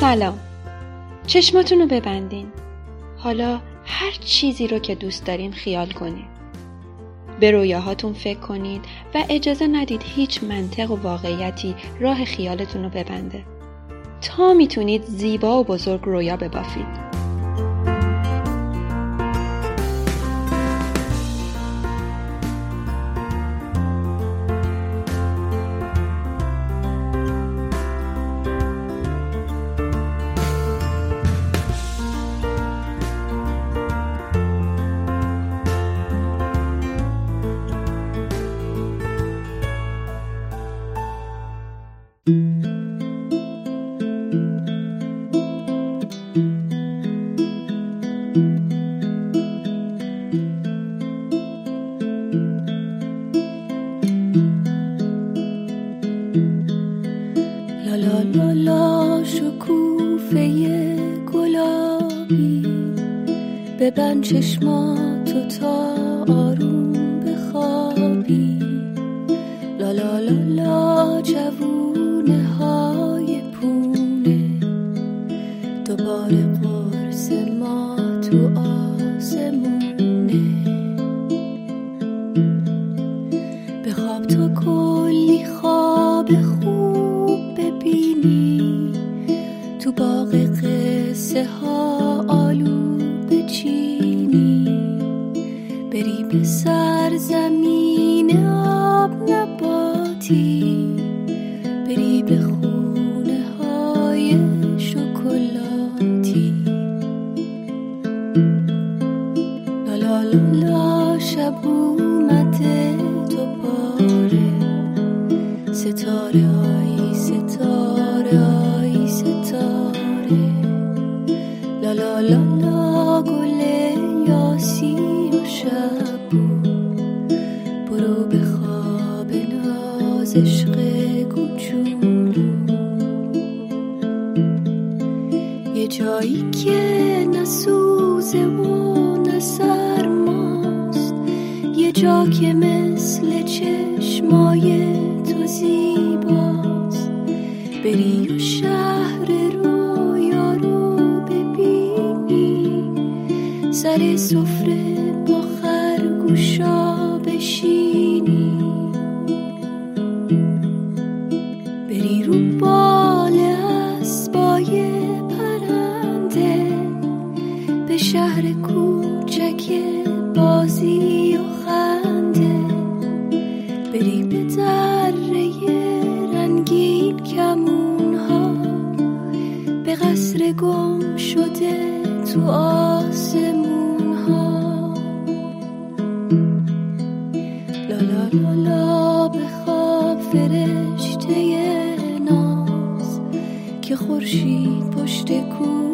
سلام. چشماتون رو ببندین. حالا هر چیزی رو که دوست دارین خیال کنید به رویاهاتون فکر کنید و اجازه ندید هیچ منطق و واقعیتی راه خیالتون رو ببنده. تا می‌تونید زیبا و بزرگ رویا ببافید. ببند چشماتو تا عشق کوچولو. یه جایی که نسوزه و نسرماست یه جا که مثل چشمای تو زیباست. بری و شهر رویا رو ببینی. سر سفره لا لا لا لا بخواب فرشته ناز که خورشید پشت کوها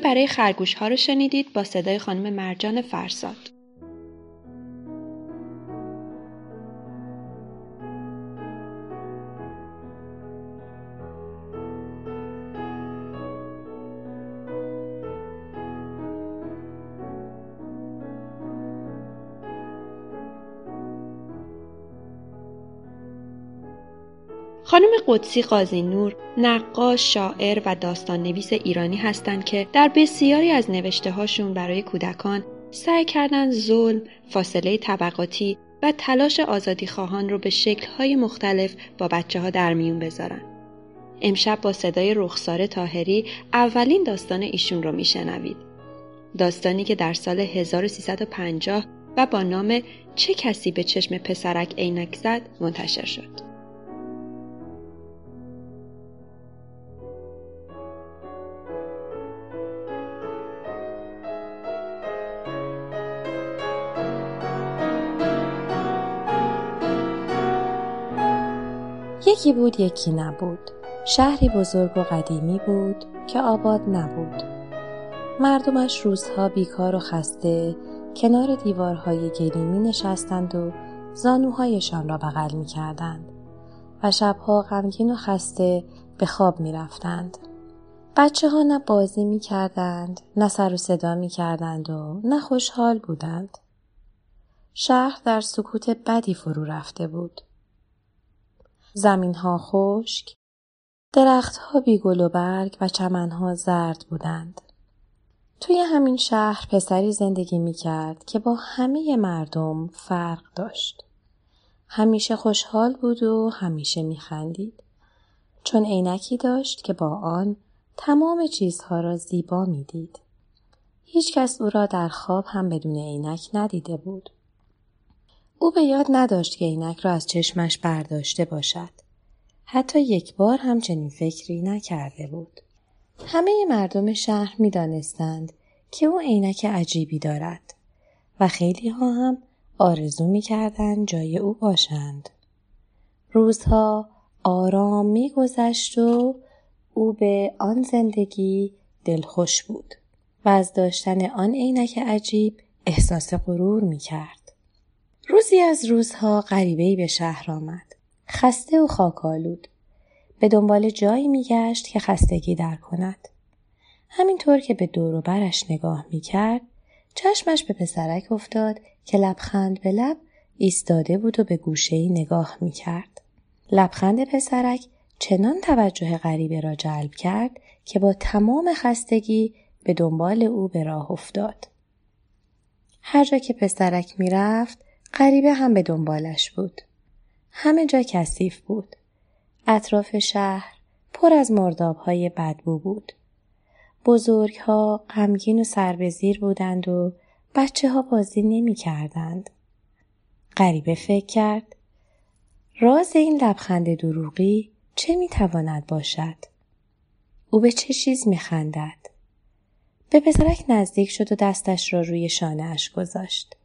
برای خرگوش ها رو شنیدید با صدای خانم مرجان فرساد. خانم قدسی قاضی نور نقاش، شاعر و داستان نویس ایرانی هستند که در بسیاری از نوشته هاشون برای کودکان سعی کردند ظلم، فاصله طبقاتی و تلاش آزادی خواهان رو به شکلهای مختلف با بچه ها در میون بذارن. امشب با صدای رخسار تاهری اولین داستان ایشون رو میشنوید. داستانی که در سال 1350 و با نام چه کسی به چشم پسرک عینک زد منتشر شد. یکی بود یکی نبود شهری بزرگ و قدیمی بود که آباد نبود مردمش روزها بیکار و خسته کنار دیوارهای گلیمی نشستند و زانوهایشان را بغل می کردند و شبها غمگین و خسته به خواب می رفتند. بچه ها نه بازی می کردند، نه سر و صدا می کردند و نه خوشحال بودند. شهر در سکوت بدی فرو رفته بود. زمین ها خشک، درختها بیگل و برگ و چمنها زرد بودند. توی همین شهر پسری زندگی می کرد که با همه مردم فرق داشت. همیشه خوشحال بود و همیشه می خندید. چون عینکی داشت که با آن تمام چیزها را زیبا می دید. هیچ کس او را در خواب هم بدون عینک ندیده بود. او به یاد نداشت که عینک را از چشمش برداشته باشد. حتی یک بار هم چنین فکری نکرده بود. همه مردم شهر می دانستند که او عینک عجیبی دارد و خیلی ها هم آرزو می کردند جای او باشند. روزها آرام می گذشت و او به آن زندگی دلخوش بود و از داشتن آن عینک عجیب احساس غرور می کرد. روزی از روزها غریبهای به شهر آمد. خسته و خاکالود. به دنبال جایی میگشت که خستگی در کند. همینطور که به دور و برش نگاه می‌کرد چشمش به پسرک افتاد که لبخند به لب ایستاده بود و به گوشه نگاه می‌کرد. لبخند پسرک چنان توجه غریبه را جلب کرد که با تمام خستگی به دنبال او به راه افتاد. هر جا که پسرک می‌رفت غریبه هم به دنبالش بود. همه جا کثیف بود. اطراف شهر پر از مرداب های بدبو بود. بزرگ ها غمگین و سربزیر بودند و بچه ها بازی نمی کردند. غریبه فکر کرد راز این لبخند دروغی چه می تواند باشد؟ او به چه چیز می خندد؟ به پسرک نزدیک شد و دستش را روی شانه اش گذاشت.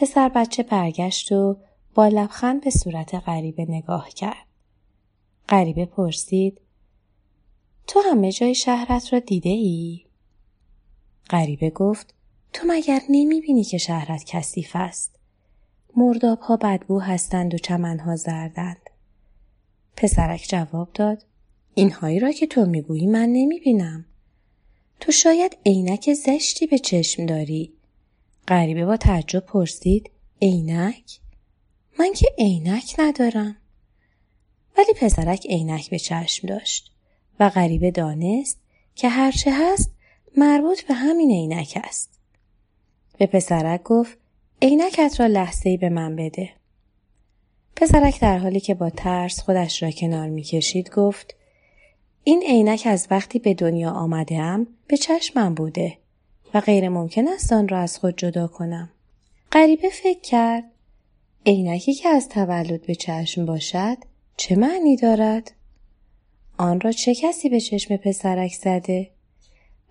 پسر بچه برگشت و با لبخند به صورت غریبه نگاه کرد. غریبه پرسید تو همه جای شهرت را دیده ای؟ غریبه گفت تو مگر نمی بینی که شهرت کثیف است؟ مرداب ها بدبو هستند و چمنها زردند. پسرک جواب داد اینهایی را که تو می‌گویی من نمی بینم. تو شاید عینک زشتی به چشم داری. غریبه با تعجب پرسید عینک؟ من که عینک ندارم. ولی پسرک عینک به چشم داشت و غریبه دانست که هرچه هست مربوط به همین عینک است. به پسرک گفت عینکت را لحظه به من بده. پسرک در حالی که با ترس خودش را کنار می‌کشید گفت این عینک از وقتی به دنیا آمده به چشمم بوده و غیر ممکن است آن را از خود جدا کنم. غریبه فکر کرد عینکی که از تولد به چشم باشد چه معنی دارد؟ آن را چه کسی به چشم پسرک زده؟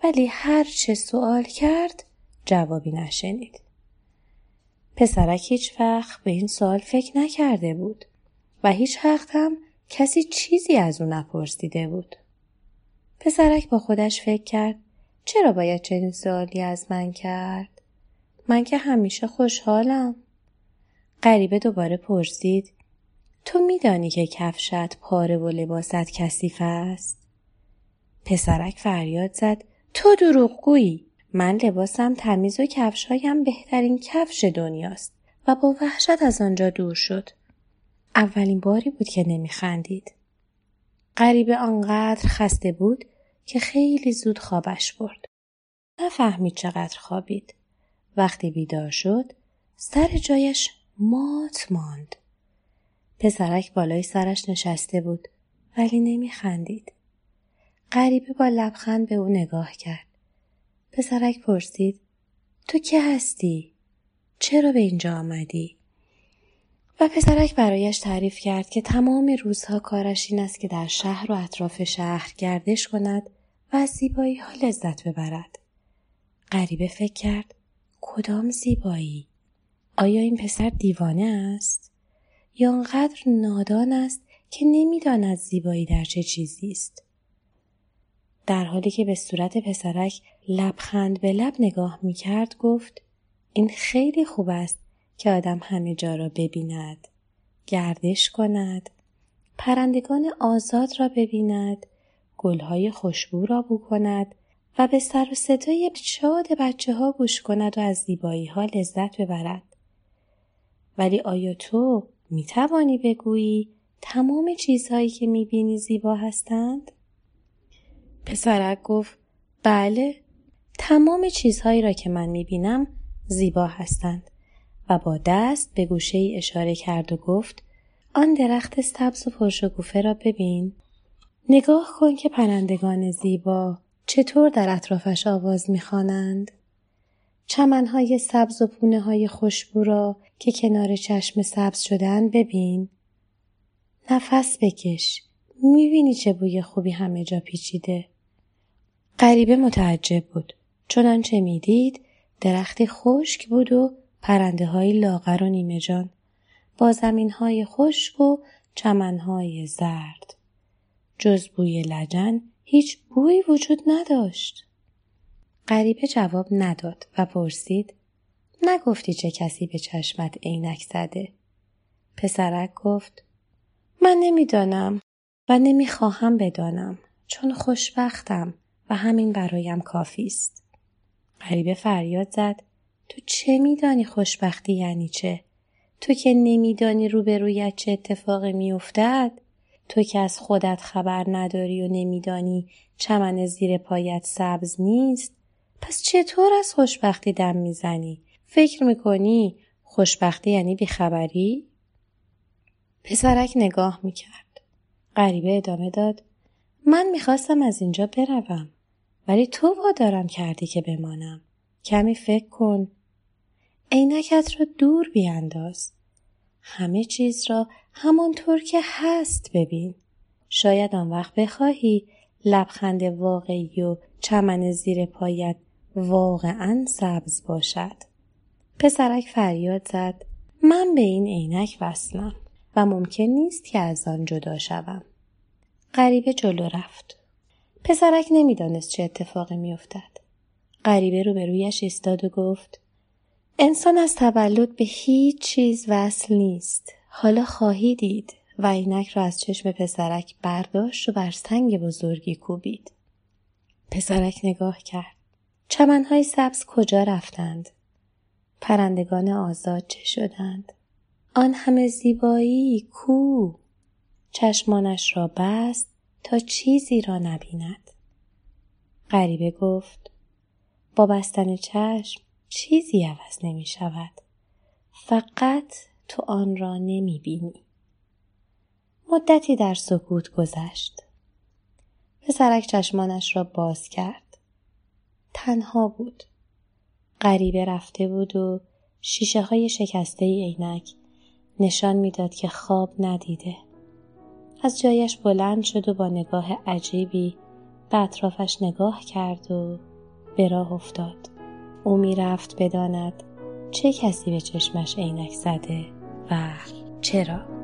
ولی هر چه سوال کرد جوابی نشنید. پسرک هیچ وقت به این سوال فکر نکرده بود و هیچ وقت هم کسی چیزی از او نپرسیده بود. پسرک با خودش فکر کرد چرا باید چنین سوالی از من کرد؟ من که همیشه خوشحالم. غریبه دوباره پرسید تو میدانی که کفشت پاره و لباست کثیف است؟ پسرک فریاد زد تو دروغگویی من لباسم تمیز و کفشهایم بهترین کفش دنیاست و با وحشت از آنجا دور شد. اولین باری بود که نمیخندید. غریبه آنقدر خسته بود که خیلی زود خوابش برد. نفهمید چقدر خوابید وقتی بیدار شد سر جایش مات ماند. پسرک بالای سرش نشسته بود ولی نمی خندید. غریبه با لبخند به او نگاه کرد. پسرک پرسید تو که هستی؟ چرا به اینجا آمدی؟ و پسرک برایش تعریف کرد که تمام روزها کارش این است که در شهر و اطراف شهر گردش کند و از زیبایی ها لذت ببرد. غریبه فکر کرد کدام زیبایی؟ آیا این پسر دیوانه است؟ یا آنقدر نادان است که نمی‌داند زیبایی در چه چیزی است؟ در حالی که به صورت پسرک لبخند به لب نگاه می کرد گفت این خیلی خوب است که آدم همه جا را ببیند گردش کند پرندگان آزاد را ببیند گلهای خوشبو را بو کند و به سر و صدای شاد بچه ها گوش کند و از زیبایی ها لذت ببرد. ولی آیا تو می توانی بگویی تمام چیزهایی که می بینی زیبا هستند؟ پسرک گفت بله تمام چیزهایی را که من می بینم زیبا هستند و با دست به گوشه ای اشاره کرد و گفت آن درخت سبز و پرشکوفه را ببین. نگاه کن که پرندگان زیبا چطور در اطرافش آواز می‌خوانند. چمنهای سبز و پونه های خوشبو را که کنار چشم سبز شدن ببین. نفس بکش. می‌بینی چه بوی خوبی همه جا پیچیده. غریبه متعجب بود. چنانچه می‌دید درختی خشک بود و پرنده های لاغر و نیمه جان با زمین های خشک و چمن های زرد جز بوی لجن هیچ بویی وجود نداشت. غریبه جواب نداد و پرسید نگفتی چه کسی به چشمت عینک زده؟ پسرک گفت من نمی‌دانم و نمی‌خواهم بدانم چون خوشبختم و همین برایم کافی است. غریبه فریاد زد تو چه میدانی خوشبختی یعنی چه؟ تو که نمیدانی روبرویت چه اتفاقی میافتد؟ تو که از خودت خبر نداری و نمیدانی چمن زیر پایت سبز نیست؟ پس چطور از خوشبختی دم می‌زنی؟ فکر می‌کنی خوشبختی یعنی بیخبری؟ پسرک نگاه می‌کرد. غریبه ادامه داد. من می‌خواستم از اینجا بروم ولی تو وادارم کردی که بمانم. کمی فکر کن عینکت را دور بیانداز همه چیز را همانطور که هست ببین. شاید آن وقت بخواهی لبخند واقعی و چمن زیر پایت واقعا سبز باشد. پسرک فریاد زد من به این عینک وصلم و ممکن نیست که از آن جدا شوم. غریبه جلو رفت. پسرک نمی‌دانست چه اتفاقی میافتد. غریبه روبرویش ایستاد و گفت انسان از تولد به هیچ چیز وصل نیست. حالا خواهی دید و عینک را از چشم پسرک برداشت و بر سنگ بزرگی کوبید. پسرک نگاه کرد. چمنهای سبز کجا رفتند؟ پرندگان آزاد چه شدند؟ آن همه زیبایی کو؟ چشمانش را بست تا چیزی را نبیند. غریبه گفت با بستن چشم چیزی عوض نمی شود. فقط تو آن را نمی بینی. مدتی در سکوت گذشت. پسرک چشمانش را باز کرد. تنها بود. غریبه رفته بود و شیشه های شکسته عینک نشان می‌داد که خواب ندیده. از جایش بلند شد و با نگاه عجیبی به اطرافش نگاه کرد و به راه افتاد. او می‌رفت بداند چه کسی به چشمش عینک زده و چرا؟